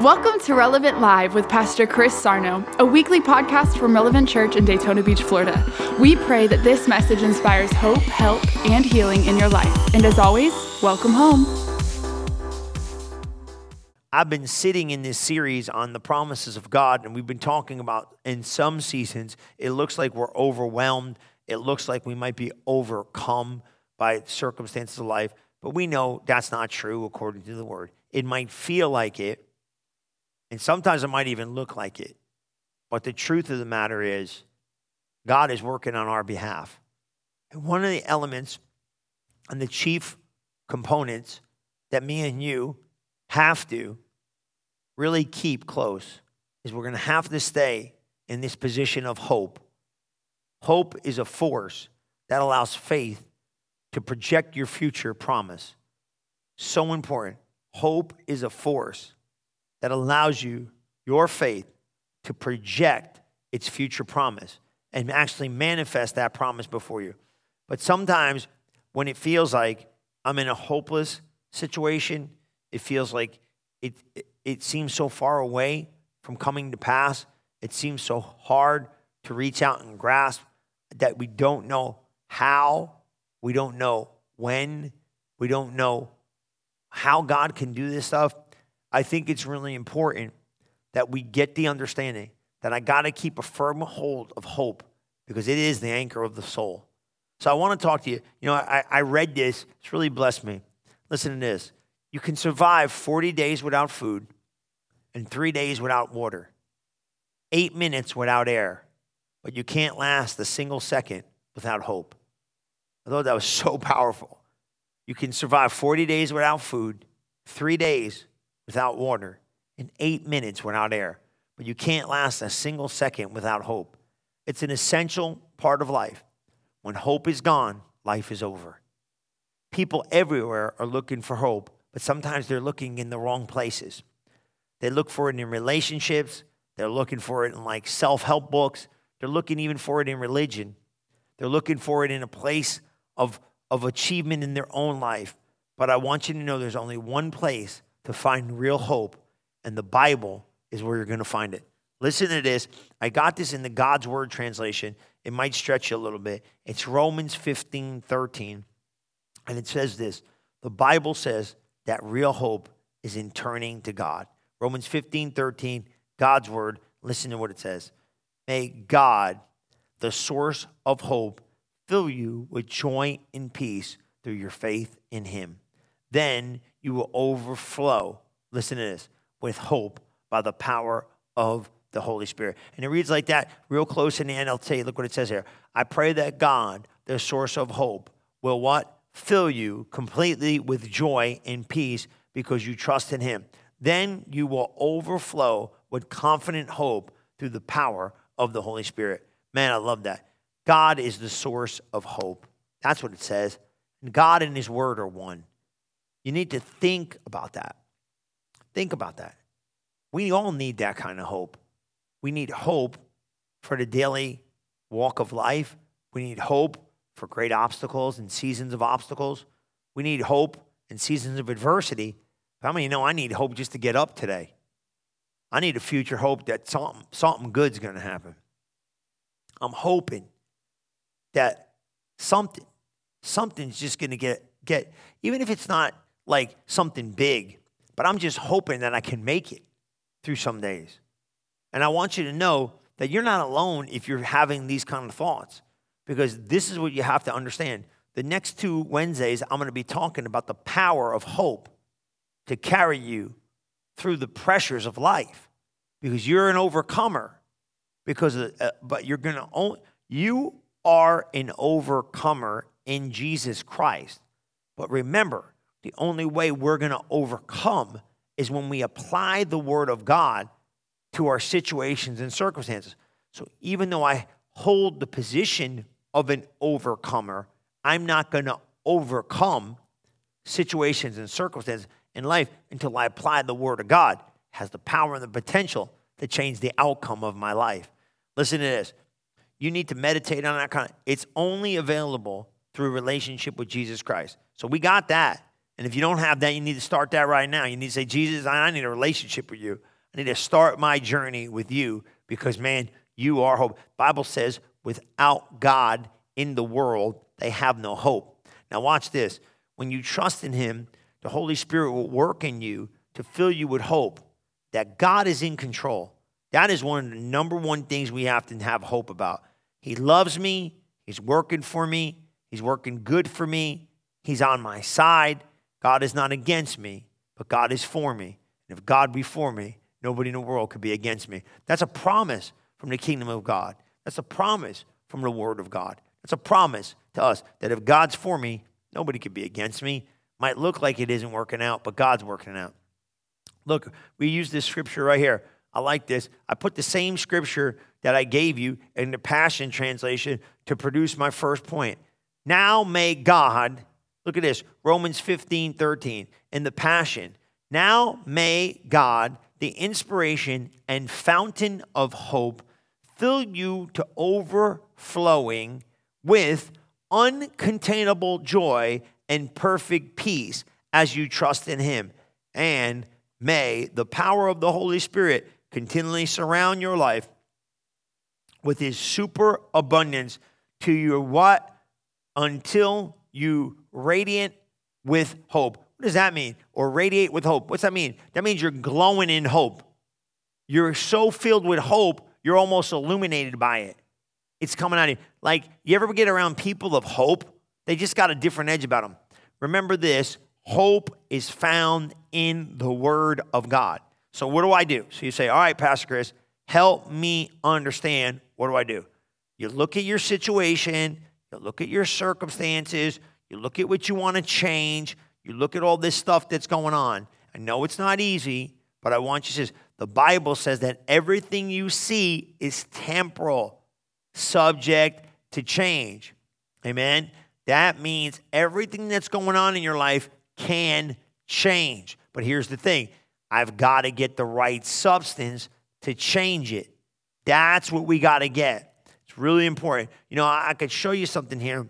Welcome to Relevant Live with Pastor Chris Sarno, a weekly podcast from Relevant Church in Daytona Beach, Florida. We pray that this message inspires hope, help, and healing in your life. And as always, welcome home. I've been sitting in this series on the promises of God, and we've been talking about in some seasons, it looks like we're overwhelmed. It looks like we might be overcome by circumstances of life, but we know that's not true according to the word. It might feel like it, and sometimes it might even look like it. But the truth of the matter is, God is working on our behalf. And one of the elements and the chief components that me and you have to really keep close is we're going to have to stay in this position of hope. Hope is a force that allows faith to project your future promise. So important. Hope is a force that allows you, your faith, to project its future promise and actually manifest that promise before you. But sometimes when it feels like I'm in a hopeless situation, it feels like it, it, it seems so far away from coming to pass, it seems so hard to reach out and grasp that we don't know how, we don't know when, we don't know how God can do this stuff. I think it's really important that we get the understanding that I got to keep a firm hold of hope because it is the anchor of the soul. So I want to talk to you. You know, I, I read this, it's really blessed me. Listen to this. You can survive 40 days without food and three days without water, eight minutes without air, but you can't last a single second without hope. I thought that was so powerful. You can survive 40 days without food, three days without water, and eight minutes without air. But you can't last a single second without hope. It's an essential part of life. When hope is gone, life is over. People everywhere are looking for hope, but sometimes they're looking in the wrong places. They look for it in relationships, they're looking for it in like self help books, they're looking even for it in religion. They're looking for it in a place of, of achievement in their own life. But I want you to know there's only one place to find real hope, and the Bible is where you're going to find it. Listen to this. I got this in the God's Word translation. It might stretch you a little bit. It's Romans 15 13. And it says this The Bible says that real hope is in turning to God. Romans 15 13, God's Word. Listen to what it says. May God, the source of hope, fill you with joy and peace through your faith in Him. Then you will overflow, listen to this, with hope by the power of the Holy Spirit. And it reads like that, real close in the NLT. Look what it says here. I pray that God, the source of hope, will what? Fill you completely with joy and peace because you trust in Him. Then you will overflow with confident hope through the power of the Holy Spirit. Man, I love that. God is the source of hope. That's what it says. God and His Word are one. You need to think about that. Think about that. We all need that kind of hope. We need hope for the daily walk of life. We need hope for great obstacles and seasons of obstacles. We need hope in seasons of adversity. How many know I need hope just to get up today? I need a future hope that something, something good's going to happen. I'm hoping that something, something's just going to get, get, even if it's not like something big, but I'm just hoping that I can make it through some days. And I want you to know that you're not alone if you're having these kind of thoughts, because this is what you have to understand. The next two Wednesdays, I'm going to be talking about the power of hope to carry you through the pressures of life, because you're an overcomer. Because, of, uh, but you're going to own you are an overcomer in Jesus Christ. But remember, the only way we're going to overcome is when we apply the word of God to our situations and circumstances. So even though I hold the position of an overcomer, I'm not going to overcome situations and circumstances in life until I apply the word of God. It has the power and the potential to change the outcome of my life. Listen to this. You need to meditate on that kind it's only available through relationship with Jesus Christ. So we got that. And if you don't have that, you need to start that right now. You need to say, Jesus, I need a relationship with you. I need to start my journey with you because, man, you are hope. Bible says, without God in the world, they have no hope. Now, watch this. When you trust in Him, the Holy Spirit will work in you to fill you with hope that God is in control. That is one of the number one things we have to have hope about. He loves me. He's working for me. He's working good for me. He's on my side. God is not against me, but God is for me. And if God be for me, nobody in the world could be against me. That's a promise from the kingdom of God. That's a promise from the word of God. That's a promise to us that if God's for me, nobody could be against me. Might look like it isn't working out, but God's working out. Look, we use this scripture right here. I like this. I put the same scripture that I gave you in the Passion Translation to produce my first point. Now may God, look at this, Romans 15, 13, in the Passion. Now may God, the inspiration and fountain of hope, fill you to overflowing with uncontainable joy and perfect peace as you trust in Him. And may the power of the Holy Spirit continually surround your life with His superabundance to your what? Until you radiant with hope. What does that mean? Or radiate with hope. What's that mean? That means you're glowing in hope. You're so filled with hope, you're almost illuminated by it. It's coming out of you. Like, you ever get around people of hope? They just got a different edge about them. Remember this hope is found in the Word of God. So, what do I do? So, you say, All right, Pastor Chris, help me understand. What do I do? You look at your situation, you look at your circumstances, you look at what you want to change, you look at all this stuff that's going on. I know it's not easy, but I want you to say, the Bible says that everything you see is temporal, subject to change. Amen. That means everything that's going on in your life can change. But here's the thing I've got to get the right substance to change it. That's what we got to get. It's really important. You know, I, could show you something here,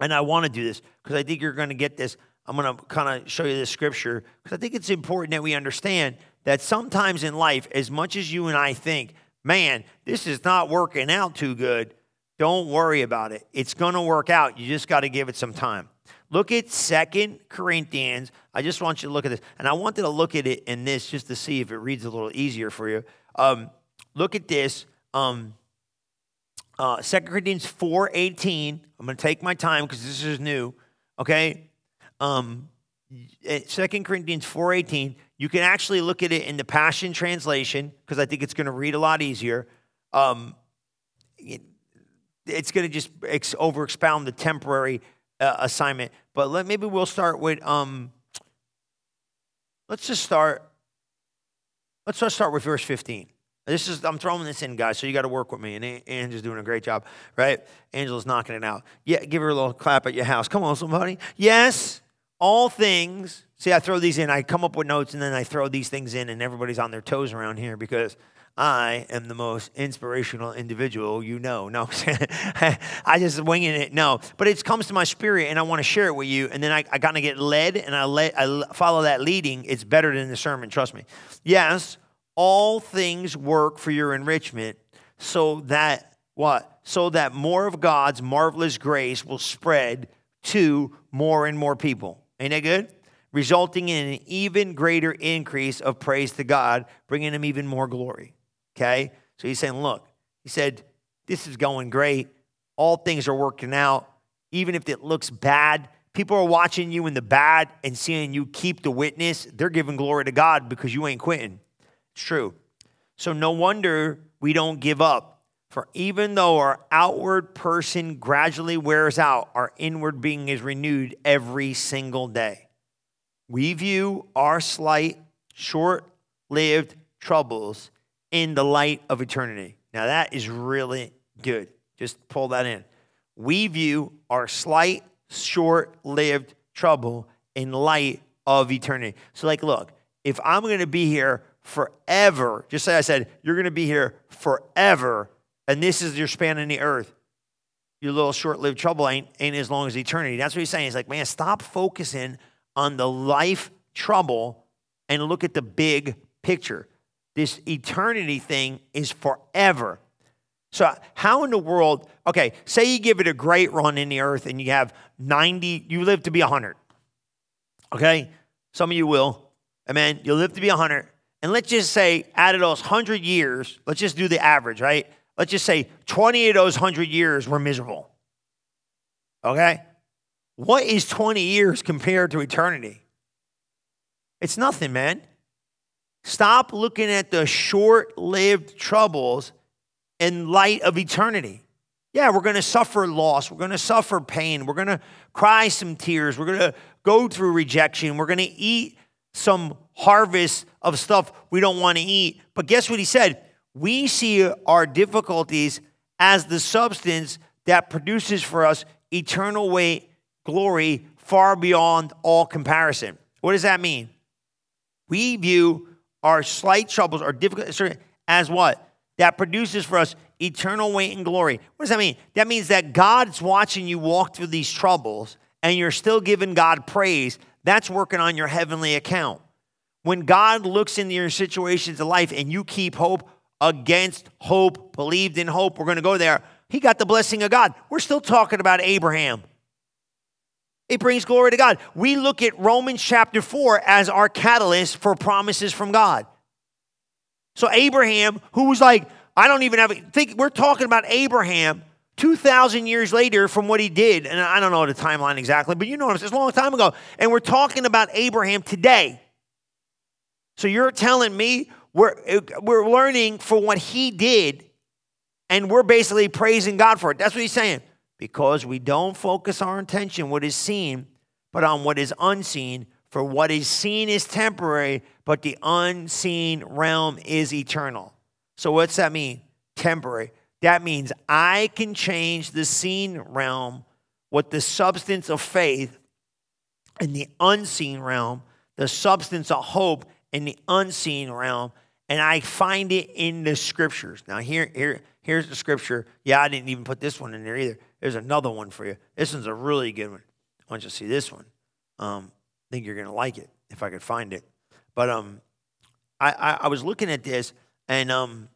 and I want to do this because I think you're going to get this. I'm going to kind of show you this scripture because I think it's important that we understand that sometimes in life, as much as you and I think, man, this is not working out too good, don't worry about it. It's going to work out. You just got to give it some time. Look at Second Corinthians. I just want you to look at this. And I wanted to look at it in this just to see if it reads a little easier for you. Um, look at this. Um, uh, 2 Corinthians 4.18. I'm going to take my time because this is new. Okay? Um, 2 Corinthians 4.18. You can actually look at it in the Passion Translation because I think it's going to read a lot easier. Um, it's going to just ex- over expound the temporary uh, assignment. But let, maybe we'll start with, um, let's just start, let's just start with verse 15. This is, I'm throwing this in, guys, so you got to work with me. And Angela's doing a great job, right? Angela's knocking it out. Yeah, give her a little clap at your house. Come on, somebody. Yes, all things. See, I throw these in. I come up with notes and then I throw these things in, and everybody's on their toes around here because I am the most inspirational individual you know. No, I just winging it. No, but it comes to my spirit and I want to share it with you. And then I, I kind of get led and I, let, I follow that leading. It's better than the sermon, trust me. Yes, all things work for your enrichment so that what? So that more of God's marvelous grace will spread to more and more people. Ain't that good? Resulting in an even greater increase of praise to God, bringing him even more glory. Okay? So he's saying, look, he said, this is going great. All things are working out. Even if it looks bad, people are watching you in the bad and seeing you keep the witness. They're giving glory to God because you ain't quitting. It's true. So no wonder we don't give up. For even though our outward person gradually wears out, our inward being is renewed every single day. We view our slight, short lived troubles in the light of eternity. Now, that is really good. Just pull that in. We view our slight, short lived trouble in light of eternity. So, like, look, if I'm going to be here forever, just say I said, you're going to be here forever, and this is your span in the earth, your little short lived trouble ain't, ain't as long as eternity. That's what he's saying. He's like, man, stop focusing on the life trouble and look at the big picture. This eternity thing is forever. So, how in the world, okay, say you give it a great run in the earth and you have 90, you live to be 100. Okay? Some of you will. Amen. You'll live to be 100. And let's just say, out of those 100 years, let's just do the average, right? Let's just say 20 of those 100 years were miserable. Okay? What is 20 years compared to eternity? It's nothing, man. Stop looking at the short lived troubles in light of eternity. Yeah, we're going to suffer loss. We're going to suffer pain. We're going to cry some tears. We're going to go through rejection. We're going to eat some harvest of stuff we don't want to eat. But guess what he said? We see our difficulties as the substance that produces for us eternal weight, glory far beyond all comparison. What does that mean? We view our slight troubles, our difficulties, as what? That produces for us eternal weight and glory. What does that mean? That means that God's watching you walk through these troubles and you're still giving God praise. That's working on your heavenly account. When God looks into your situations of life and you keep hope against hope, believed in hope, we're going to go there. He got the blessing of God. We're still talking about Abraham. It brings glory to God. We look at Romans chapter 4 as our catalyst for promises from God. So, Abraham, who was like, I don't even have, think we're talking about Abraham 2,000 years later from what he did. And I don't know the timeline exactly, but you know i'm it's a long time ago. And we're talking about Abraham today. So, you're telling me we're, we're learning for what he did, and we're basically praising God for it. That's what he's saying because we don't focus our attention what is seen, but on what is unseen. For what is seen is temporary, but the unseen realm is eternal. So, what's that mean? Temporary. That means I can change the seen realm with the substance of faith in the unseen realm, the substance of hope in the unseen realm, and I find it in the scriptures. Now, here, here, here's the scripture. Yeah, I didn't even put this one in there either. There's another one for you. This one's a really good one. I want you to see this one. Um, I think you're to like it if I could find it. But um, I, I, I was looking at this, and um,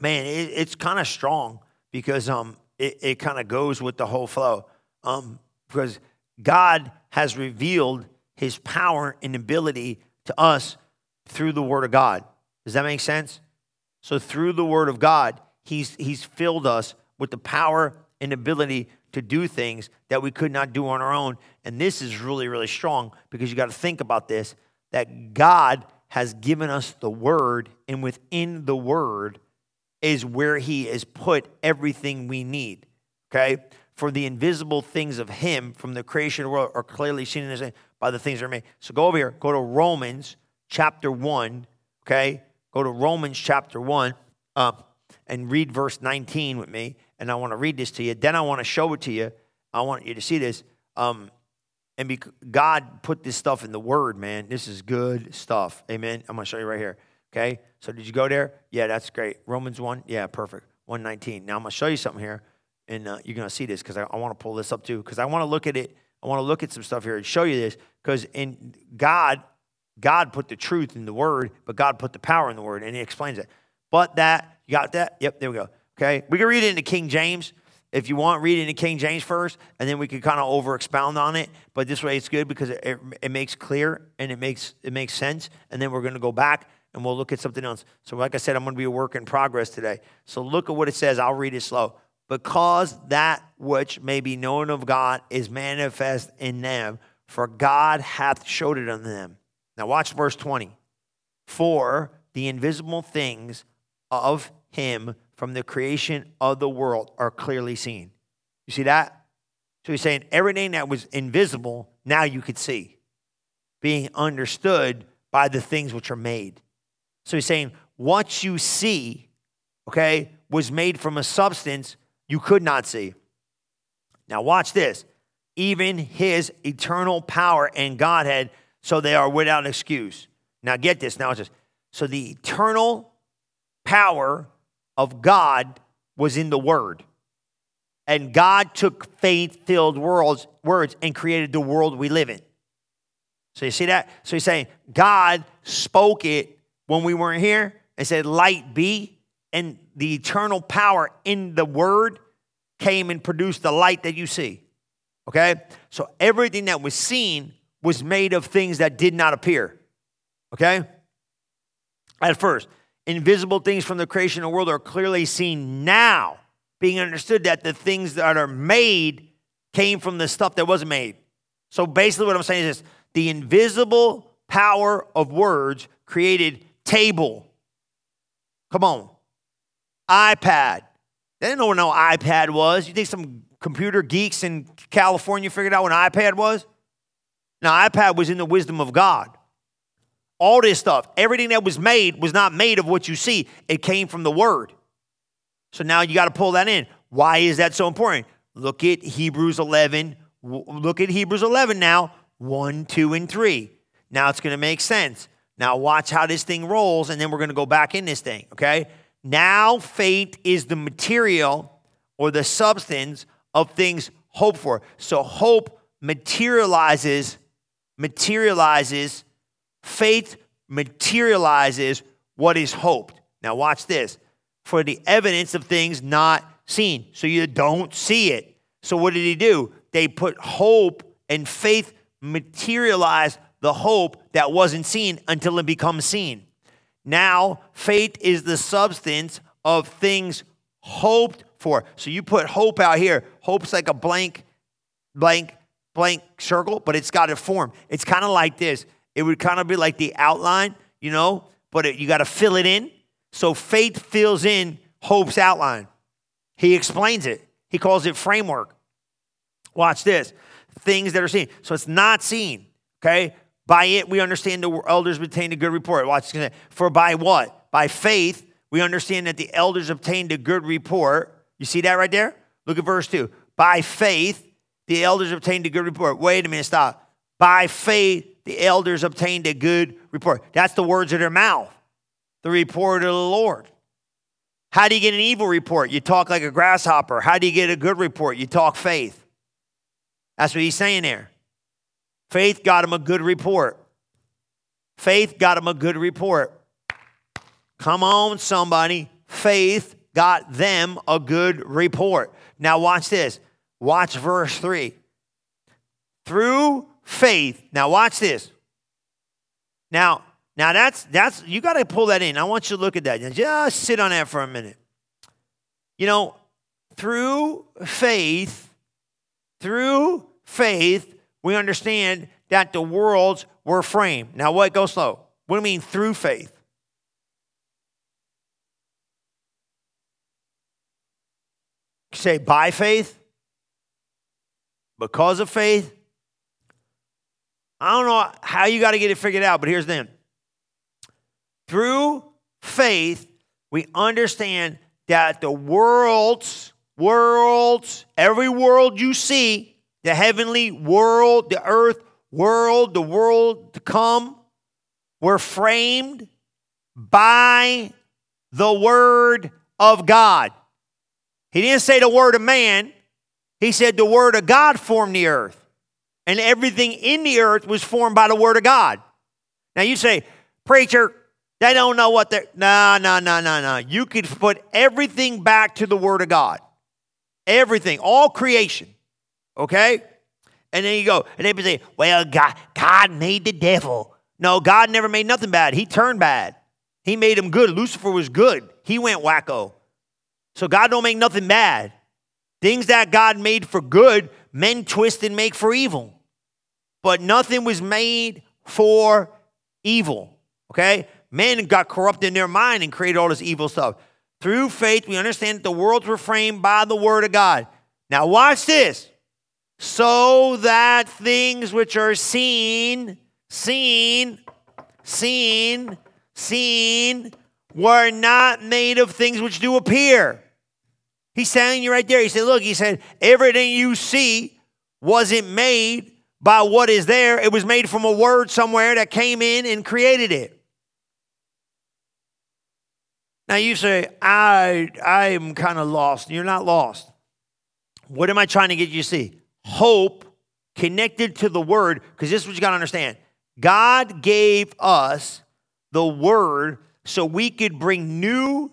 man, it, it's kind of strong because um, it, it kind of goes with the whole flow. Um, because God has revealed his power and ability to us through the Word of God. Does that make sense? So, through the Word of God, he's, he's filled us with the power and ability to do things that we could not do on our own. And this is really, really strong because you got to think about this that God has given us the word, and within the word is where he has put everything we need. Okay? For the invisible things of him from the creation of the world are clearly seen in his by the things that are made. So go over here, go to Romans chapter 1. Okay? Go to Romans chapter 1 uh, and read verse 19 with me and I want to read this to you. Then I want to show it to you. I want you to see this. Um, and be, God put this stuff in the Word, man. This is good stuff. Amen. I'm going to show you right here. Okay. So did you go there? Yeah, that's great. Romans 1. Yeah, perfect. 119. Now I'm going to show you something here. And uh, you're going to see this because I, I want to pull this up too. Because I want to look at it. I want to look at some stuff here and show you this. Because in God, God put the truth in the Word, but God put the power in the Word. And He explains it. But that, you got that? Yep, there we go. Okay? We can read it into King James. If you want, read it into King James first, and then we can kind of over expound on it. But this way it's good because it, it, it makes clear and it makes it makes sense. And then we're going to go back and we'll look at something else. So, like I said, I'm going to be a work in progress today. So look at what it says. I'll read it slow. Because that which may be known of God is manifest in them, for God hath showed it unto them. Now watch verse 20. For the invisible things of him from the creation of the world are clearly seen. You see that? So he's saying everything that was invisible, now you could see, being understood by the things which are made. So he's saying what you see, okay, was made from a substance you could not see. Now, watch this. Even his eternal power and Godhead, so they are without excuse. Now, get this. Now, it's just so the eternal power of God was in the Word. And God took faith filled words and created the world we live in. So you see that? So he's saying God spoke it when we weren't here and said, Light be. And the eternal power in the word came and produced the light that you see. Okay? So everything that was seen was made of things that did not appear. Okay? At first, invisible things from the creation of the world are clearly seen now, being understood that the things that are made came from the stuff that wasn't made. So basically, what I'm saying is this the invisible power of words created table. Come on. iPad. They didn't know what no iPad was. You think some computer geeks in California figured out what an iPad was? Now, iPad was in the wisdom of God. All this stuff, everything that was made was not made of what you see, it came from the Word. So now you got to pull that in. Why is that so important? Look at Hebrews 11. Look at Hebrews 11 now 1, 2, and 3. Now it's going to make sense. Now watch how this thing rolls, and then we're going to go back in this thing, okay? Now faith is the material or the substance of things hoped for. So hope materializes, materializes, faith materializes what is hoped. Now watch this. For the evidence of things not seen. So you don't see it. So what did he do? They put hope and faith materialize the hope that wasn't seen until it becomes seen. Now, faith is the substance of things hoped for. So you put hope out here. Hope's like a blank, blank, blank circle, but it's got a form. It's kind of like this. It would kind of be like the outline, you know, but it, you got to fill it in. So faith fills in hope's outline. He explains it. He calls it framework. Watch this. Things that are seen. So it's not seen. Okay? By it we understand the elders obtained a good report. Watch. For by what? By faith, we understand that the elders obtained a good report. You see that right there? Look at verse 2. By faith, the elders obtained a good report. Wait a minute, stop. By faith, the elders obtained a good report. That's the words of their mouth, the report of the Lord. How do you get an evil report? You talk like a grasshopper. How do you get a good report? You talk faith. That's what he's saying there. Faith got him a good report. Faith got him a good report. Come on, somebody. Faith got them a good report. Now, watch this. Watch verse 3. Through faith. Now, watch this. Now, now that's that's you got to pull that in. I want you to look at that. Just sit on that for a minute. You know, through faith, through faith, we understand that the worlds were framed. Now, what? Go slow. What do you mean through faith? Say by faith? Because of faith? I don't know how you got to get it figured out, but here's the thing. Through faith, we understand that the worlds, worlds, every world you see, the heavenly world, the earth world, the world to come, were framed by the word of God. He didn't say the word of man, he said the word of God formed the earth. And everything in the earth was formed by the word of God. Now you say, preacher, they don't know what they're. No, no, no, no, no. You could put everything back to the Word of God. Everything, all creation. Okay? And then you go, and they say, well, God, God made the devil. No, God never made nothing bad. He turned bad. He made him good. Lucifer was good. He went wacko. So God don't make nothing bad. Things that God made for good, men twist and make for evil. But nothing was made for evil. Okay? men got corrupt in their mind and created all this evil stuff. Through faith, we understand that the worlds were framed by the word of God. Now, watch this. So that things which are seen, seen, seen, seen, were not made of things which do appear. He's telling you right there. He said, Look, he said, everything you see wasn't made by what is there, it was made from a word somewhere that came in and created it. Now you say, I, I am kind of lost. You're not lost. What am I trying to get you to see? Hope connected to the word, because this is what you got to understand. God gave us the word so we could bring new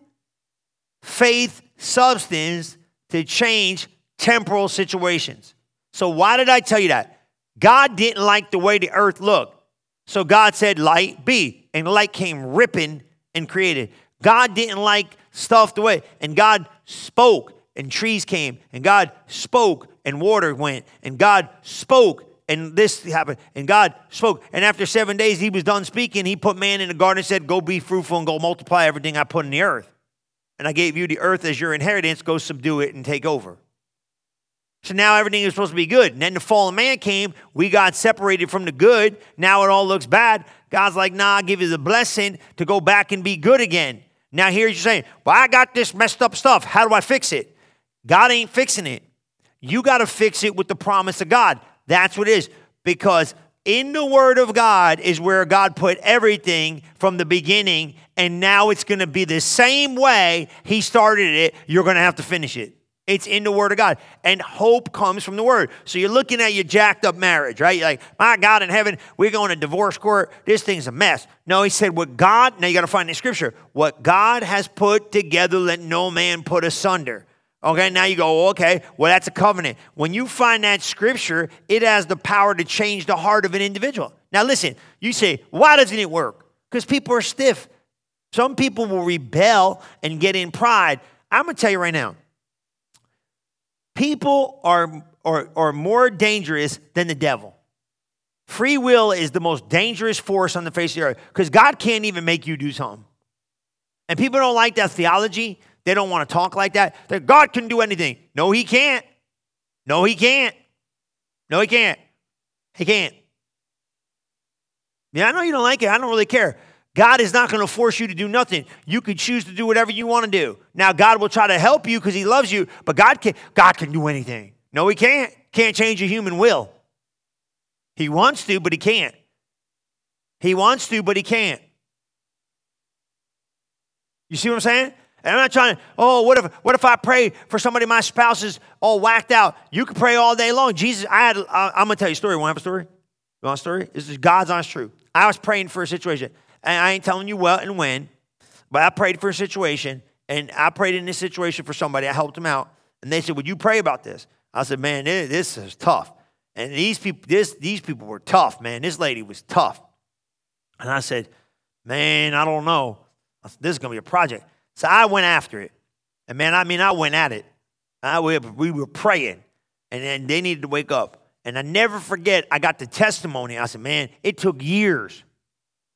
faith substance to change temporal situations. So, why did I tell you that? God didn't like the way the earth looked. So, God said, Light be. And light came ripping and created. God didn't like stuff the way, and God spoke, and trees came, and God spoke, and water went, and God spoke, and this happened, and God spoke. And after seven days, he was done speaking. He put man in the garden and said, Go be fruitful and go multiply everything I put in the earth. And I gave you the earth as your inheritance. Go subdue it and take over. So now everything is supposed to be good. And then the fallen man came. We got separated from the good. Now it all looks bad. God's like, nah, I'll give you the blessing to go back and be good again. Now here you're saying, well, I got this messed up stuff. How do I fix it? God ain't fixing it. You got to fix it with the promise of God. That's what it is. Because in the Word of God is where God put everything from the beginning, and now it's going to be the same way He started it. You're going to have to finish it. It's in the Word of God. And hope comes from the Word. So you're looking at your jacked up marriage, right? You're like, my God in heaven, we're going to divorce court. This thing's a mess. No, he said, what God, now you got to find the scripture. What God has put together, let no man put asunder. Okay, now you go, oh, okay, well, that's a covenant. When you find that scripture, it has the power to change the heart of an individual. Now, listen, you say, why doesn't it work? Because people are stiff. Some people will rebel and get in pride. I'm going to tell you right now people are, are, are more dangerous than the devil. Free will is the most dangerous force on the face of the earth because God can't even make you do something. And people don't like that theology. They don't want to talk like that. That God can do anything. No, He can't. No, He can't. No, He can't. He can't. Yeah, I know you don't like it. I don't really care. God is not going to force you to do nothing. You can choose to do whatever you want to do. Now, God will try to help you because He loves you, but God can God can do anything. No, He can't. Can't change a human will. He wants to, but He can't. He wants to, but He can't. You see what I'm saying? And I'm not trying to, oh, what if what if I pray for somebody my spouse is all whacked out? You can pray all day long. Jesus, I had I, am gonna tell you a story. Want to have a story? You want a story? This is God's honest truth. I was praying for a situation. And I ain't telling you what and when, but I prayed for a situation, and I prayed in this situation for somebody. I helped them out, and they said, "Would you pray about this?" I said, "Man, this is tough." And these people, this these people were tough, man. This lady was tough, and I said, "Man, I don't know. Said, this is gonna be a project." So I went after it, and man, I mean, I went at it. I, we, we were praying, and then they needed to wake up. And I never forget, I got the testimony. I said, man, it took years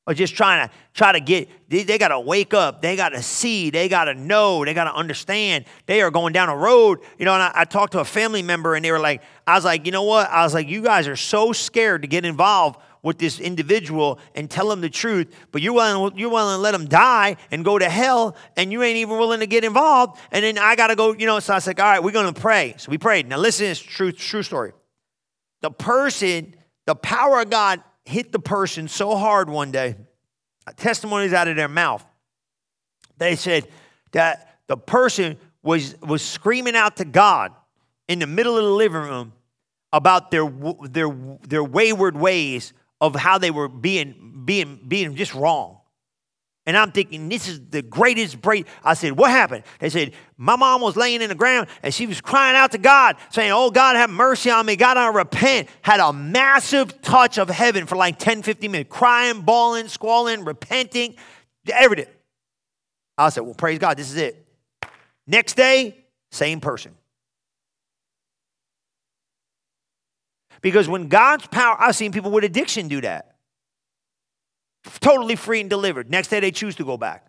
or just trying to try to get they, they got to wake up. They got to see. They got to know. They got to understand. They are going down a road. You know and I, I, talked to a family member and they were like i was like you know what? I was like you guys are so scared to get involved with this individual and tell them the truth but you're willing you're willing to let them die and go to hell and you ain't even willing to get involved and then i got to go you know so i was like all right we're going to pray. So we prayed. Now listen to this true true story. The person the power of god hit the person so hard one day, testimonies out of their mouth. They said that the person was, was screaming out to God in the middle of the living room about their, their, their wayward ways of how they were being, being, being just wrong. And I'm thinking, this is the greatest break. I said, what happened? They said, my mom was laying in the ground and she was crying out to God, saying, oh, God, have mercy on me. God, I repent. Had a massive touch of heaven for like 10, 15 minutes, crying, bawling, squalling, repenting, everything. I said, well, praise God, this is it. Next day, same person. Because when God's power, I've seen people with addiction do that totally free and delivered. Next day, they choose to go back,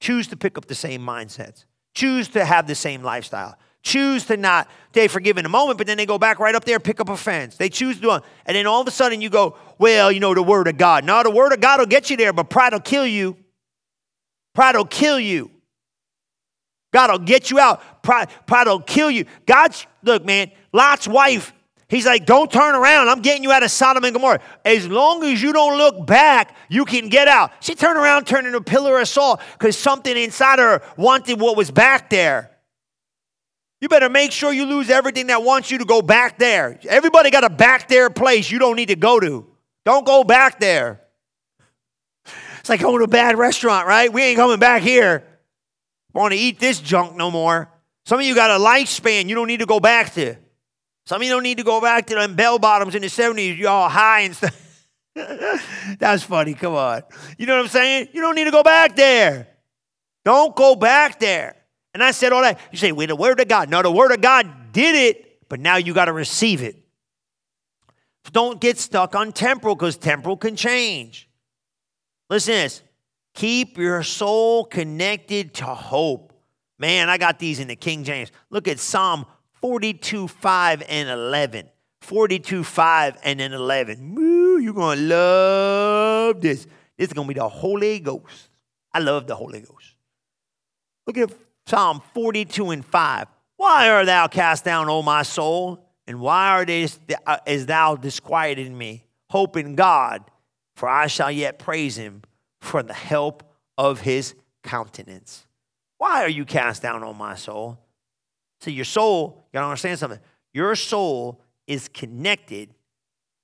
choose to pick up the same mindsets, choose to have the same lifestyle, choose to not, they forgive in a moment, but then they go back right up there, pick up offense. They choose to do it. And then all of a sudden you go, well, you know, the word of God. No, the word of God will get you there, but pride will kill you. Pride will kill you. God will get you out. Pride, pride will kill you. God's, look, man, Lot's wife He's like, don't turn around. I'm getting you out of Sodom and Gomorrah. As long as you don't look back, you can get out. She turned around, turned into a pillar of salt because something inside her wanted what was back there. You better make sure you lose everything that wants you to go back there. Everybody got a back there place you don't need to go to. Don't go back there. It's like going to a bad restaurant, right? We ain't coming back here. Want to eat this junk no more. Some of you got a lifespan you don't need to go back to. Some of you don't need to go back to them bell bottoms in the 70s, you all high and stuff. That's funny. Come on. You know what I'm saying? You don't need to go back there. Don't go back there. And I said all that. You say, wait, the word of God. No, the word of God did it, but now you got to receive it. Don't get stuck on temporal because temporal can change. Listen to this. Keep your soul connected to hope. Man, I got these in the King James. Look at Psalm 42, 5, and 11. 42, 5, and then 11. Woo, you're going to love this. This is going to be the Holy Ghost. I love the Holy Ghost. Look at Psalm 42 and 5. Why art thou cast down, O my soul? And why are uh, is thou disquieted in me? Hope in God, for I shall yet praise him for the help of his countenance. Why are you cast down, O my soul? See, your soul, you gotta understand something. Your soul is connected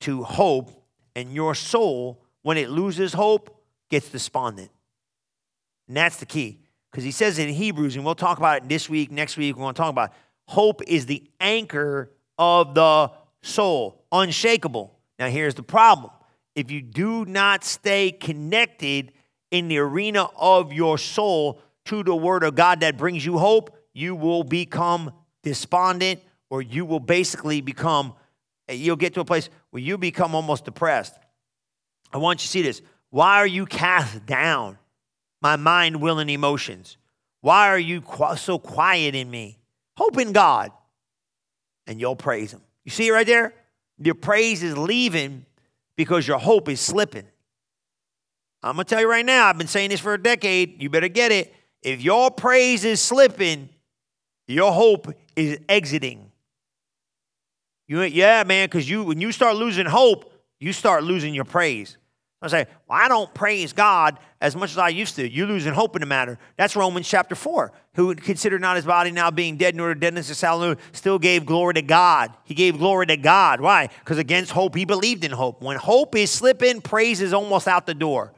to hope, and your soul, when it loses hope, gets despondent. And that's the key. Because he says in Hebrews, and we'll talk about it this week, next week, we're to talk about it, hope is the anchor of the soul, unshakable. Now, here's the problem if you do not stay connected in the arena of your soul to the word of God that brings you hope, you will become despondent or you will basically become, you'll get to a place where you become almost depressed. I want you to see this. Why are you cast down, my mind, will, and emotions? Why are you so quiet in me? Hope in God, and you'll praise Him. You see it right there? Your praise is leaving because your hope is slipping. I'm going to tell you right now, I've been saying this for a decade. You better get it. If your praise is slipping, your hope is exiting. You, yeah, man, because you when you start losing hope, you start losing your praise. I say, well, I don't praise God as much as I used to. You're losing hope in the matter. That's Romans chapter 4. Who considered not his body now being dead, nor deadness of hallelujah, still gave glory to God. He gave glory to God. Why? Because against hope, he believed in hope. When hope is slipping, praise is almost out the door.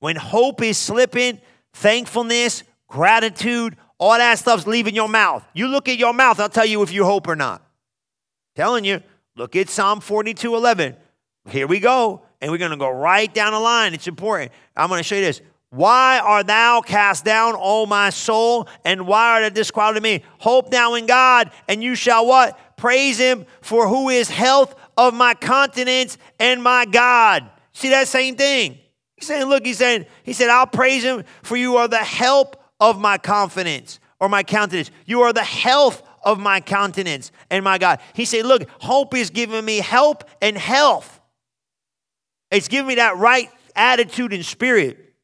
When hope is slipping, thankfulness, gratitude, all that stuff's leaving your mouth. You look at your mouth, I'll tell you if you hope or not. Telling you, look at Psalm 42 11. Here we go and we're going to go right down the line. It's important. I'm going to show you this. Why art thou cast down, O my soul? And why art thou disquieted me? Hope thou in God, and you shall what? Praise him for who is health of my countenance and my God. See that same thing. He's saying, look, he's saying, he said, I'll praise him for you are the help of my confidence or my countenance. You are the health of my countenance and my God. He said, look, hope is giving me help and health. It's giving me that right attitude and spirit.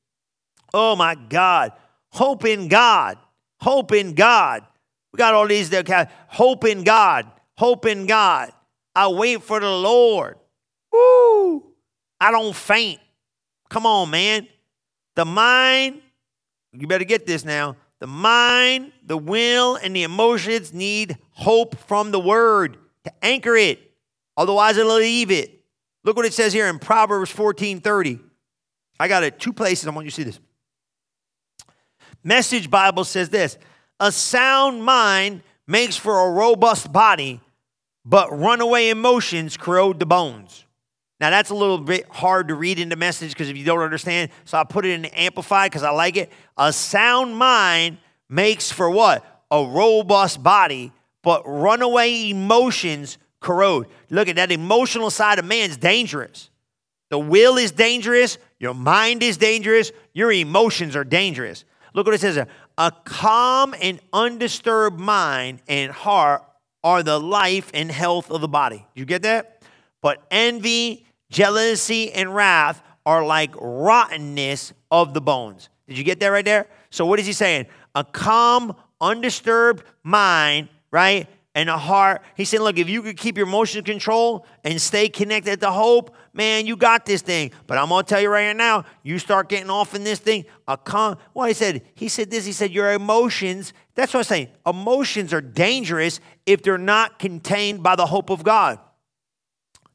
Oh my God. Hope in God. Hope in God. We got all these there. hope in God. Hope in God. I wait for the Lord. Woo! I don't faint. Come on, man. The mind, you better get this now. The mind, the will, and the emotions need hope from the word to anchor it. Otherwise, it'll leave it. Look what it says here in Proverbs 14 30. I got it two places. I want you to see this. Message Bible says this A sound mind makes for a robust body, but runaway emotions corrode the bones. Now, that's a little bit hard to read in the message because if you don't understand, so I put it in amplified because I like it. A sound mind makes for what? A robust body, but runaway emotions corrode. Look at that emotional side of man is dangerous. The will is dangerous, your mind is dangerous, your emotions are dangerous. Look what it says A calm and undisturbed mind and heart are the life and health of the body. You get that? But envy, jealousy, and wrath are like rottenness of the bones. Did you get that right there? So, what is he saying? A calm, undisturbed mind, right? and a heart. He's saying, Look, if you could keep your emotion control and stay connected to hope, man, you got this thing. But I'm gonna tell you right now, you start getting off in this thing, a con well, he said, he said this, he said, your emotions, that's what I'm saying. Emotions are dangerous if they're not contained by the hope of God.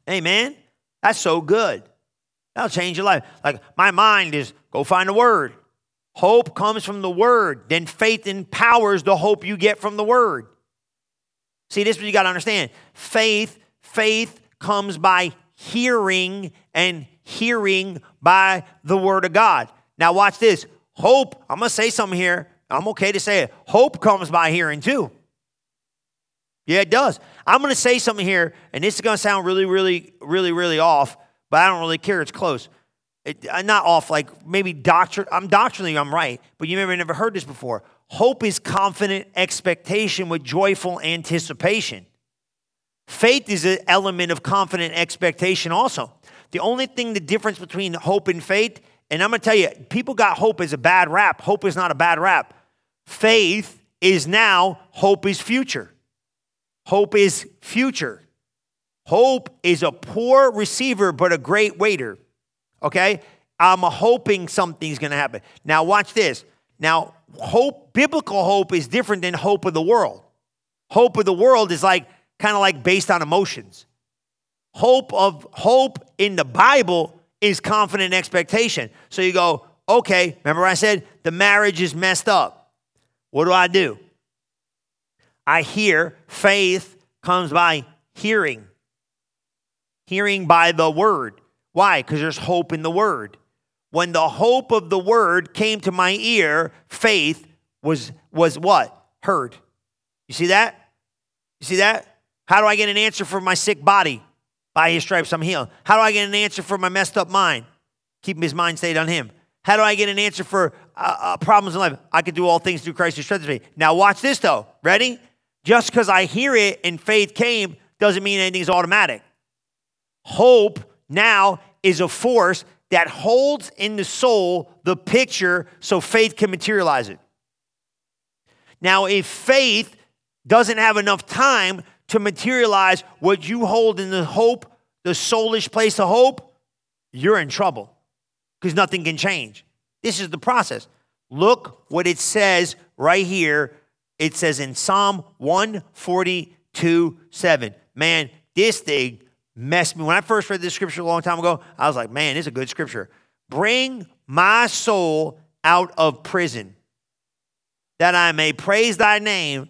Amen. That's so good. That'll change your life. Like my mind is go find a word. Hope comes from the word. Then faith empowers the hope you get from the word. See, this is what you got to understand. Faith, faith comes by hearing and hearing by the word of God. Now watch this. Hope, I'm going to say something here. I'm okay to say it. Hope comes by hearing too. Yeah, it does. I'm going to say something here, and this is going to sound really, really, really, really off, but I don't really care. It's close. It, uh, not off, like maybe doctrine. I'm doctrinally, I'm right, but you maybe never heard this before. Hope is confident expectation with joyful anticipation. Faith is an element of confident expectation also. The only thing, the difference between hope and faith, and I'm to tell you, people got hope as a bad rap. Hope is not a bad rap. Faith is now, hope is future. Hope is future. Hope is a poor receiver, but a great waiter. Okay? I'm hoping something's going to happen. Now, watch this. Now, hope, biblical hope, is different than hope of the world. Hope of the world is like kind of like based on emotions. Hope of hope in the Bible is confident expectation. So you go, okay, remember I said the marriage is messed up. What do I do? I hear faith comes by hearing. Hearing by the word. Why? Because there's hope in the word. When the hope of the word came to my ear, faith was was what? Heard. You see that? You see that? How do I get an answer for my sick body? By his stripes I'm healed. How do I get an answer for my messed up mind? Keeping his mind stayed on him. How do I get an answer for uh, uh, problems in life? I can do all things through Christ who strengthens me. Now watch this though. Ready? Just because I hear it and faith came doesn't mean anything's automatic. Hope now is a force that holds in the soul the picture so faith can materialize it. Now, if faith doesn't have enough time to materialize what you hold in the hope, the soulish place of hope, you're in trouble because nothing can change. This is the process. Look what it says right here. It says in Psalm 142 7. Man, this thing messed me. When I first read this scripture a long time ago, I was like, man, this is a good scripture. Bring my soul out of prison, that I may praise thy name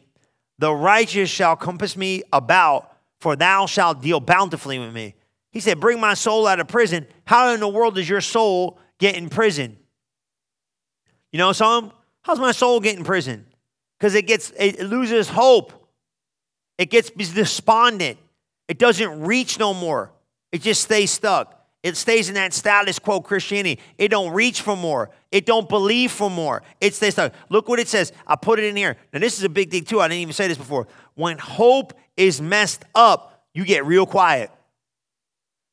the righteous shall compass me about, for thou shalt deal bountifully with me. He said, Bring my soul out of prison. How in the world does your soul get in prison? You know some? How's my soul get in prison? Because it gets it loses hope. It gets despondent. It doesn't reach no more. It just stays stuck. It stays in that status quo Christianity. It don't reach for more. It don't believe for more. It stays stuck. Look what it says. I put it in here. Now this is a big thing too. I didn't even say this before. When hope is messed up, you get real quiet.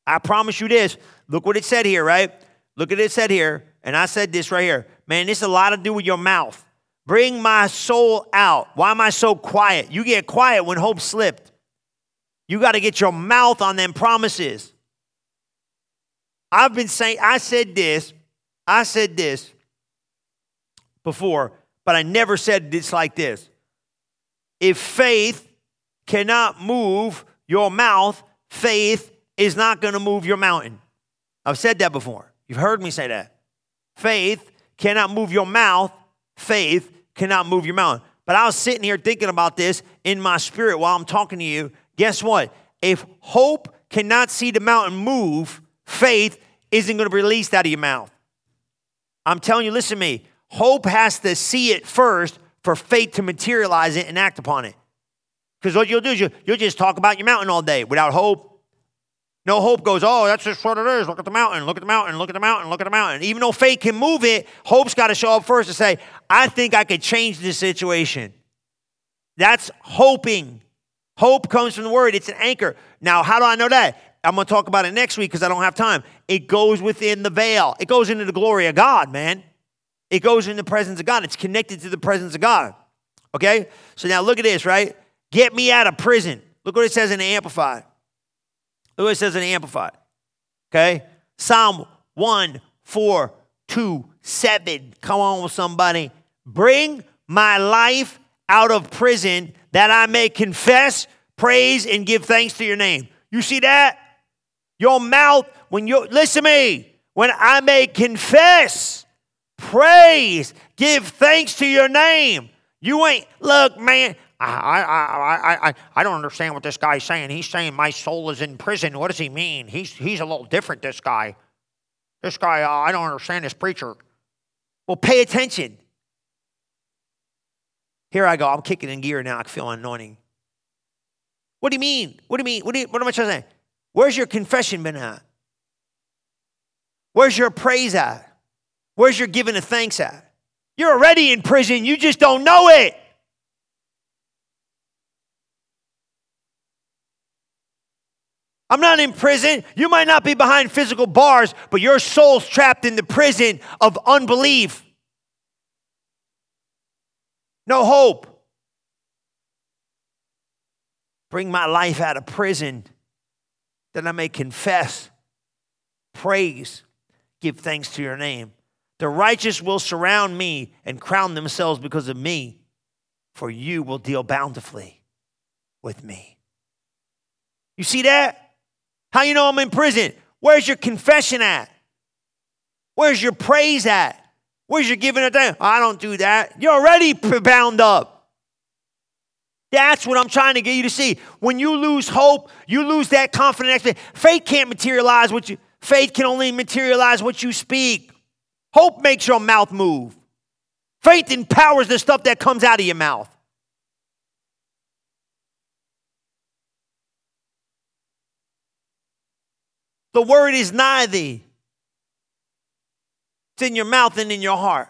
I promise you this. Look what it said here, right? Look at it said here. And I said this right here. Man, this a lot to do with your mouth. Bring my soul out. Why am I so quiet? You get quiet when hope slipped. You got to get your mouth on them promises. I've been saying, I said this, I said this before, but I never said this like this. If faith cannot move your mouth, faith is not going to move your mountain. I've said that before. You've heard me say that. Faith cannot move your mouth, faith cannot move your mountain. But I was sitting here thinking about this in my spirit while I'm talking to you. Guess what? If hope cannot see the mountain move, faith isn't going to be released out of your mouth. I'm telling you, listen to me. Hope has to see it first for faith to materialize it and act upon it. Because what you'll do is you, you'll just talk about your mountain all day without hope. No hope goes, oh, that's just what it is. Look at the mountain, look at the mountain, look at the mountain, look at the mountain. Even though faith can move it, hope's got to show up first to say, I think I could change this situation. That's hoping. Hope comes from the word, it's an anchor. Now, how do I know that? I'm going to talk about it next week because I don't have time. It goes within the veil, it goes into the glory of God, man. It goes in the presence of God. It's connected to the presence of God. Okay? So now look at this, right? Get me out of prison. Look what it says in the Amplified. Look what says in Amplified. Okay? Psalm 1, 4, 2, 7. Come on with somebody. Bring my life out of prison that I may confess, praise, and give thanks to your name. You see that? Your mouth when you listen to me, when I may confess, praise, give thanks to your name. You ain't look, man. I, I, I, I, I don't understand what this guy's saying. He's saying my soul is in prison. What does he mean? He's, he's a little different, this guy. This guy, uh, I don't understand this preacher. Well, pay attention. Here I go. I'm kicking in gear now. I feel anointing. What do you mean? What do you mean? What, do you, what am I trying to say? Where's your confession been at? Where's your praise at? Where's your giving of thanks at? You're already in prison, you just don't know it. I'm not in prison. You might not be behind physical bars, but your soul's trapped in the prison of unbelief. No hope. Bring my life out of prison that I may confess, praise, give thanks to your name. The righteous will surround me and crown themselves because of me, for you will deal bountifully with me. You see that? How you know I'm in prison? Where's your confession at? Where's your praise at? Where's your giving it down? I don't do that. You're already bound up. That's what I'm trying to get you to see. When you lose hope, you lose that confidence. Faith can't materialize what you faith can only materialize what you speak. Hope makes your mouth move. Faith empowers the stuff that comes out of your mouth. The word is nigh thee. It's in your mouth and in your heart.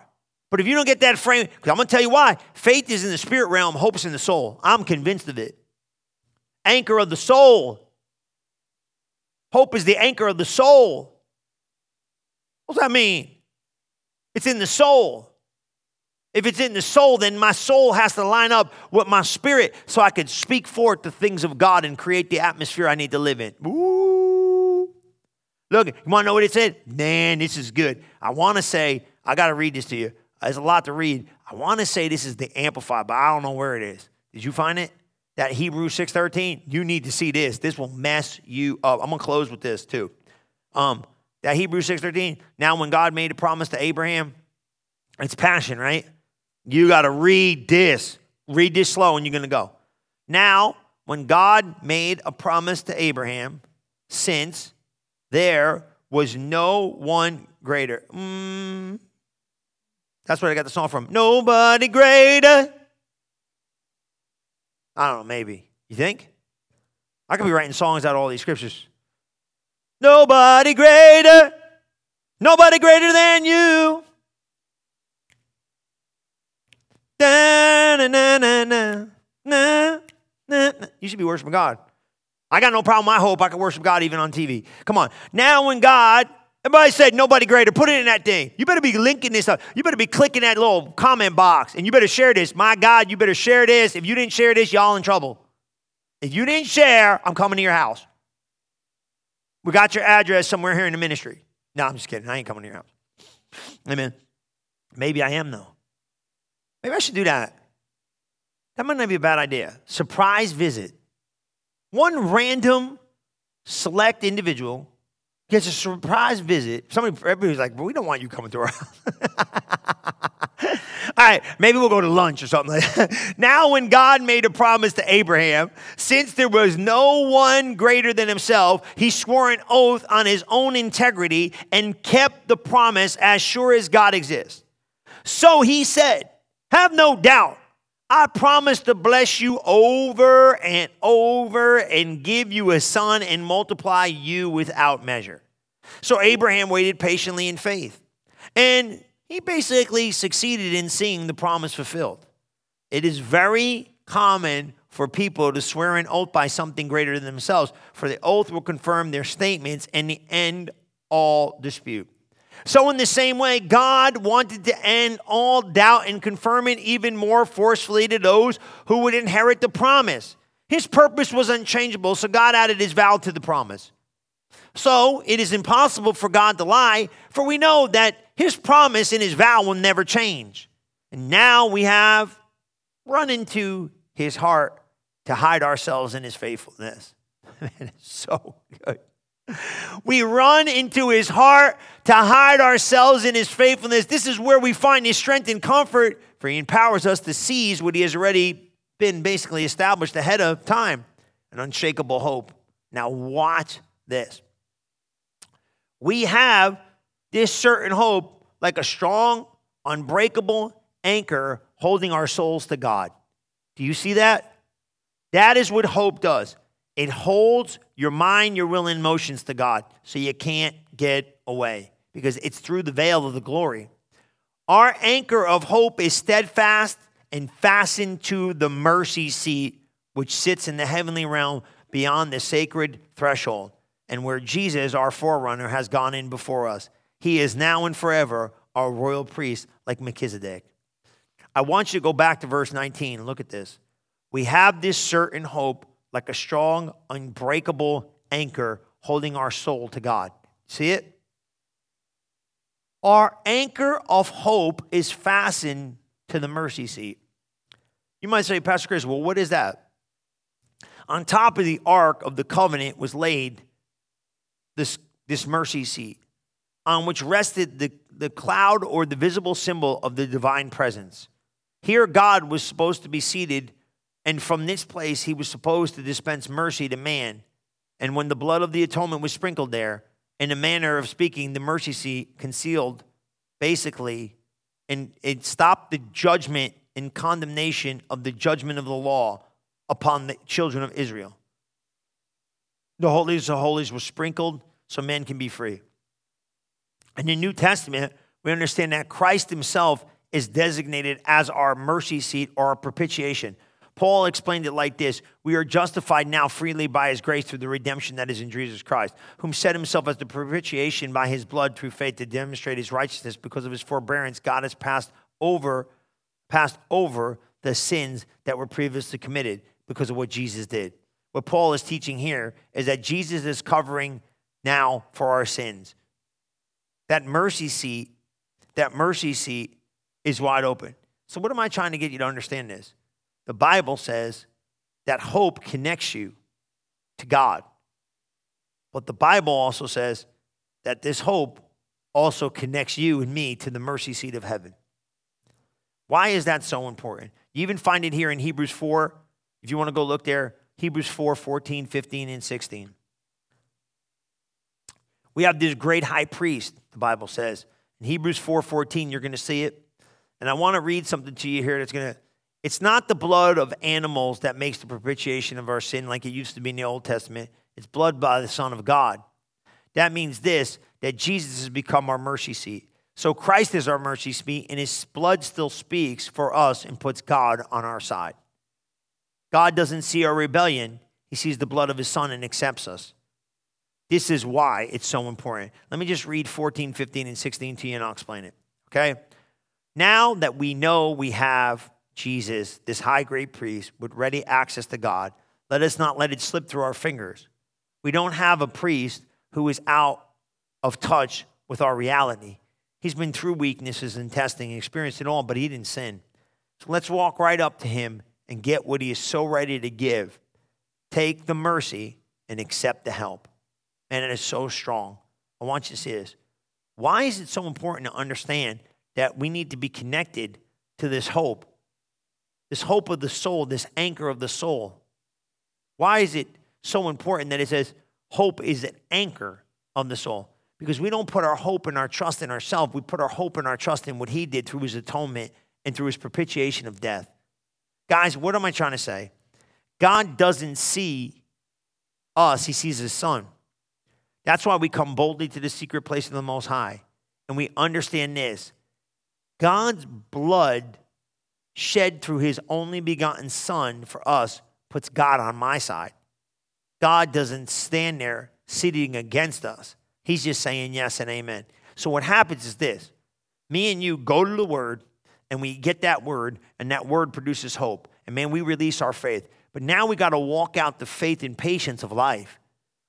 But if you don't get that frame, because I'm going to tell you why. Faith is in the spirit realm, hope is in the soul. I'm convinced of it. Anchor of the soul. Hope is the anchor of the soul. What does that mean? It's in the soul. If it's in the soul, then my soul has to line up with my spirit so I can speak forth the things of God and create the atmosphere I need to live in. Ooh. Look, you want to know what it said? Man, this is good. I want to say, I got to read this to you. There's a lot to read. I want to say this is the Amplified, but I don't know where it is. Did you find it? That Hebrew 6.13? You need to see this. This will mess you up. I'm going to close with this too. Um, that Hebrews 6:13. Now, when God made a promise to Abraham, it's passion, right? You got to read this. Read this slow and you're going to go. Now, when God made a promise to Abraham, since there was no one greater. Mm, that's where I got the song from. Nobody greater. I don't know, maybe. You think? I could be writing songs out of all these scriptures. Nobody greater, nobody greater than you. Na, na, na, na, na, na. You should be worshiping God. I got no problem. I hope I can worship God even on TV. Come on. Now, when God, everybody said nobody greater, put it in that thing. You better be linking this up. You better be clicking that little comment box and you better share this. My God, you better share this. If you didn't share this, y'all in trouble. If you didn't share, I'm coming to your house. We got your address somewhere here in the ministry. No, I'm just kidding. I ain't coming to your house. Amen. Maybe I am, though. Maybe I should do that. That might not be a bad idea. Surprise visit. One random select individual gets a surprise visit. Somebody, everybody's like, well, we don't want you coming to our house. All right, maybe we'll go to lunch or something like that. Now, when God made a promise to Abraham, since there was no one greater than himself, he swore an oath on his own integrity and kept the promise as sure as God exists. So he said, Have no doubt. I promise to bless you over and over and give you a son and multiply you without measure. So Abraham waited patiently in faith. And he basically succeeded in seeing the promise fulfilled. It is very common for people to swear an oath by something greater than themselves, for the oath will confirm their statements and the end all dispute. So, in the same way, God wanted to end all doubt and confirm it even more forcefully to those who would inherit the promise. His purpose was unchangeable, so God added his vow to the promise. So, it is impossible for God to lie, for we know that his promise and his vow will never change. And now we have run into his heart to hide ourselves in his faithfulness. Man, it's so good. We run into his heart to hide ourselves in his faithfulness. This is where we find his strength and comfort, for he empowers us to seize what he has already been basically established ahead of time an unshakable hope. Now, watch this. We have this certain hope like a strong, unbreakable anchor holding our souls to God. Do you see that? That is what hope does. It holds your mind, your will, and emotions to God so you can't get away because it's through the veil of the glory. Our anchor of hope is steadfast and fastened to the mercy seat which sits in the heavenly realm beyond the sacred threshold and where Jesus, our forerunner, has gone in before us. He is now and forever our royal priest like Melchizedek. I want you to go back to verse 19 and look at this. We have this certain hope like a strong, unbreakable anchor holding our soul to God. See it? Our anchor of hope is fastened to the mercy seat. You might say, Pastor Chris, well, what is that? On top of the ark of the covenant was laid this, this mercy seat, on which rested the, the cloud or the visible symbol of the divine presence. Here, God was supposed to be seated, and from this place, he was supposed to dispense mercy to man. And when the blood of the atonement was sprinkled there, in a manner of speaking, the mercy seat concealed basically, and it stopped the judgment and condemnation of the judgment of the law upon the children of Israel. The holies of holies were sprinkled so men can be free. In the New Testament, we understand that Christ himself is designated as our mercy seat or our propitiation. Paul explained it like this We are justified now freely by his grace through the redemption that is in Jesus Christ, whom set himself as the propitiation by his blood through faith to demonstrate his righteousness because of his forbearance. God has passed over, passed over the sins that were previously committed because of what Jesus did. What Paul is teaching here is that Jesus is covering now for our sins. That mercy seat, that mercy seat is wide open. So, what am I trying to get you to understand this? The Bible says that hope connects you to God. But the Bible also says that this hope also connects you and me to the mercy seat of heaven. Why is that so important? You even find it here in Hebrews 4. If you want to go look there, Hebrews 4 14, 15, and 16. We have this great high priest, the Bible says. In Hebrews 4 14, you're going to see it. And I want to read something to you here that's going to, it's not the blood of animals that makes the propitiation of our sin like it used to be in the Old Testament. It's blood by the Son of God. That means this that Jesus has become our mercy seat. So Christ is our mercy seat, and his blood still speaks for us and puts God on our side. God doesn't see our rebellion, he sees the blood of his son and accepts us. This is why it's so important. Let me just read 14, 15, and 16 to you, and I'll explain it. Okay? Now that we know we have Jesus, this high great priest, with ready access to God, let us not let it slip through our fingers. We don't have a priest who is out of touch with our reality. He's been through weaknesses and testing, and experienced it all, but he didn't sin. So let's walk right up to him and get what he is so ready to give. Take the mercy and accept the help. And it is so strong. I want you to see this. Why is it so important to understand that we need to be connected to this hope, this hope of the soul, this anchor of the soul. Why is it so important that it says hope is an anchor of the soul? Because we don't put our hope and our trust in ourselves. We put our hope and our trust in what he did through his atonement and through his propitiation of death. Guys, what am I trying to say? God doesn't see us, he sees his son. That's why we come boldly to the secret place of the Most High. And we understand this God's blood shed through his only begotten son for us puts God on my side. God doesn't stand there sitting against us. He's just saying yes and amen. So what happens is this. Me and you go to the word and we get that word and that word produces hope. And man, we release our faith. But now we got to walk out the faith and patience of life.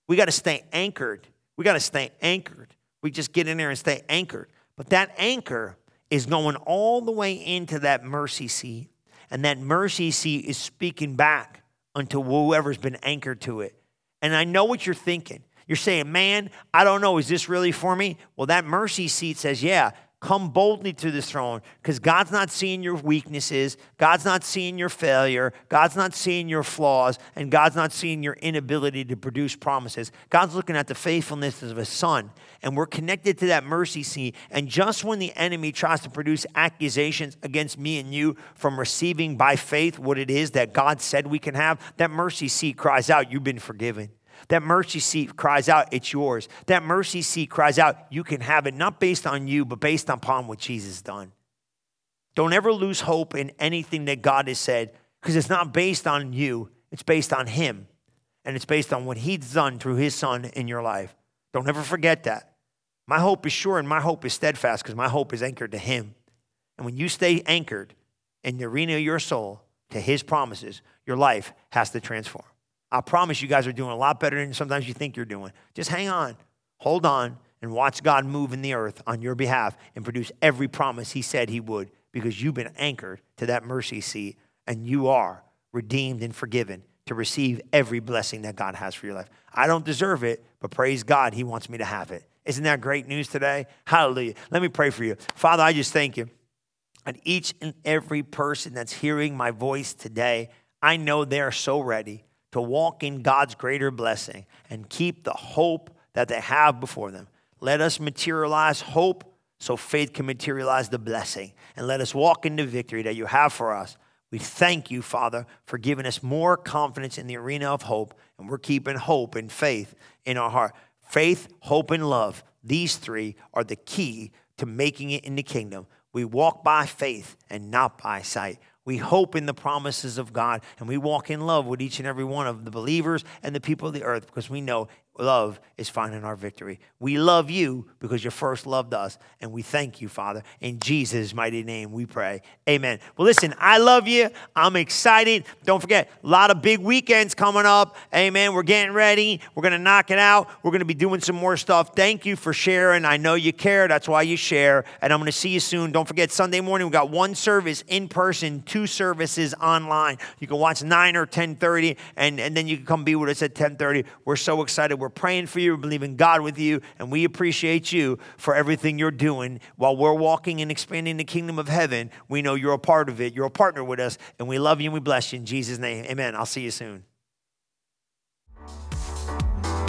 We got to stay anchored. We got to stay anchored. We just get in there and stay anchored. But that anchor is going all the way into that mercy seat. And that mercy seat is speaking back unto whoever's been anchored to it. And I know what you're thinking. You're saying, man, I don't know, is this really for me? Well, that mercy seat says, yeah, come boldly to this throne because God's not seeing your weaknesses, God's not seeing your failure, God's not seeing your flaws, and God's not seeing your inability to produce promises. God's looking at the faithfulness of His Son, and we're connected to that mercy seat. And just when the enemy tries to produce accusations against me and you from receiving by faith what it is that God said we can have, that mercy seat cries out, You've been forgiven. That mercy seat cries out, It's yours. That mercy seat cries out, You can have it, not based on you, but based upon what Jesus done. Don't ever lose hope in anything that God has said because it's not based on you, it's based on Him. And it's based on what He's done through His Son in your life. Don't ever forget that. My hope is sure and my hope is steadfast because my hope is anchored to Him. And when you stay anchored in the arena of your soul to His promises, your life has to transform. I promise you guys are doing a lot better than sometimes you think you're doing. Just hang on, hold on, and watch God move in the earth on your behalf and produce every promise He said He would because you've been anchored to that mercy seat and you are redeemed and forgiven to receive every blessing that God has for your life. I don't deserve it, but praise God, He wants me to have it. Isn't that great news today? Hallelujah. Let me pray for you. Father, I just thank you. And each and every person that's hearing my voice today, I know they're so ready to walk in God's greater blessing and keep the hope that they have before them. Let us materialize hope so faith can materialize the blessing. And let us walk in the victory that you have for us. We thank you, Father, for giving us more confidence in the arena of hope. And we're keeping hope and faith in our heart. Faith, hope, and love. These three are the key to making it in the kingdom. We walk by faith and not by sight. We hope in the promises of God and we walk in love with each and every one of the believers and the people of the earth because we know love is finding our victory. We love you because you first loved us, and we thank you, Father. In Jesus' mighty name we pray. Amen. Well, listen, I love you. I'm excited. Don't forget, a lot of big weekends coming up. Amen. We're getting ready. We're going to knock it out. We're going to be doing some more stuff. Thank you for sharing. I know you care. That's why you share. And I'm going to see you soon. Don't forget, Sunday morning, we got one service in person, two services online. You can watch 9 or 1030, and, and then you can come be with us at 1030. We're so excited. We're praying for you, we're believing God with you, and we appreciate you for everything you're doing. While we're walking and expanding the kingdom of heaven, we know you're a part of it. You're a partner with us, and we love you and we bless you in Jesus' name. Amen. I'll see you soon.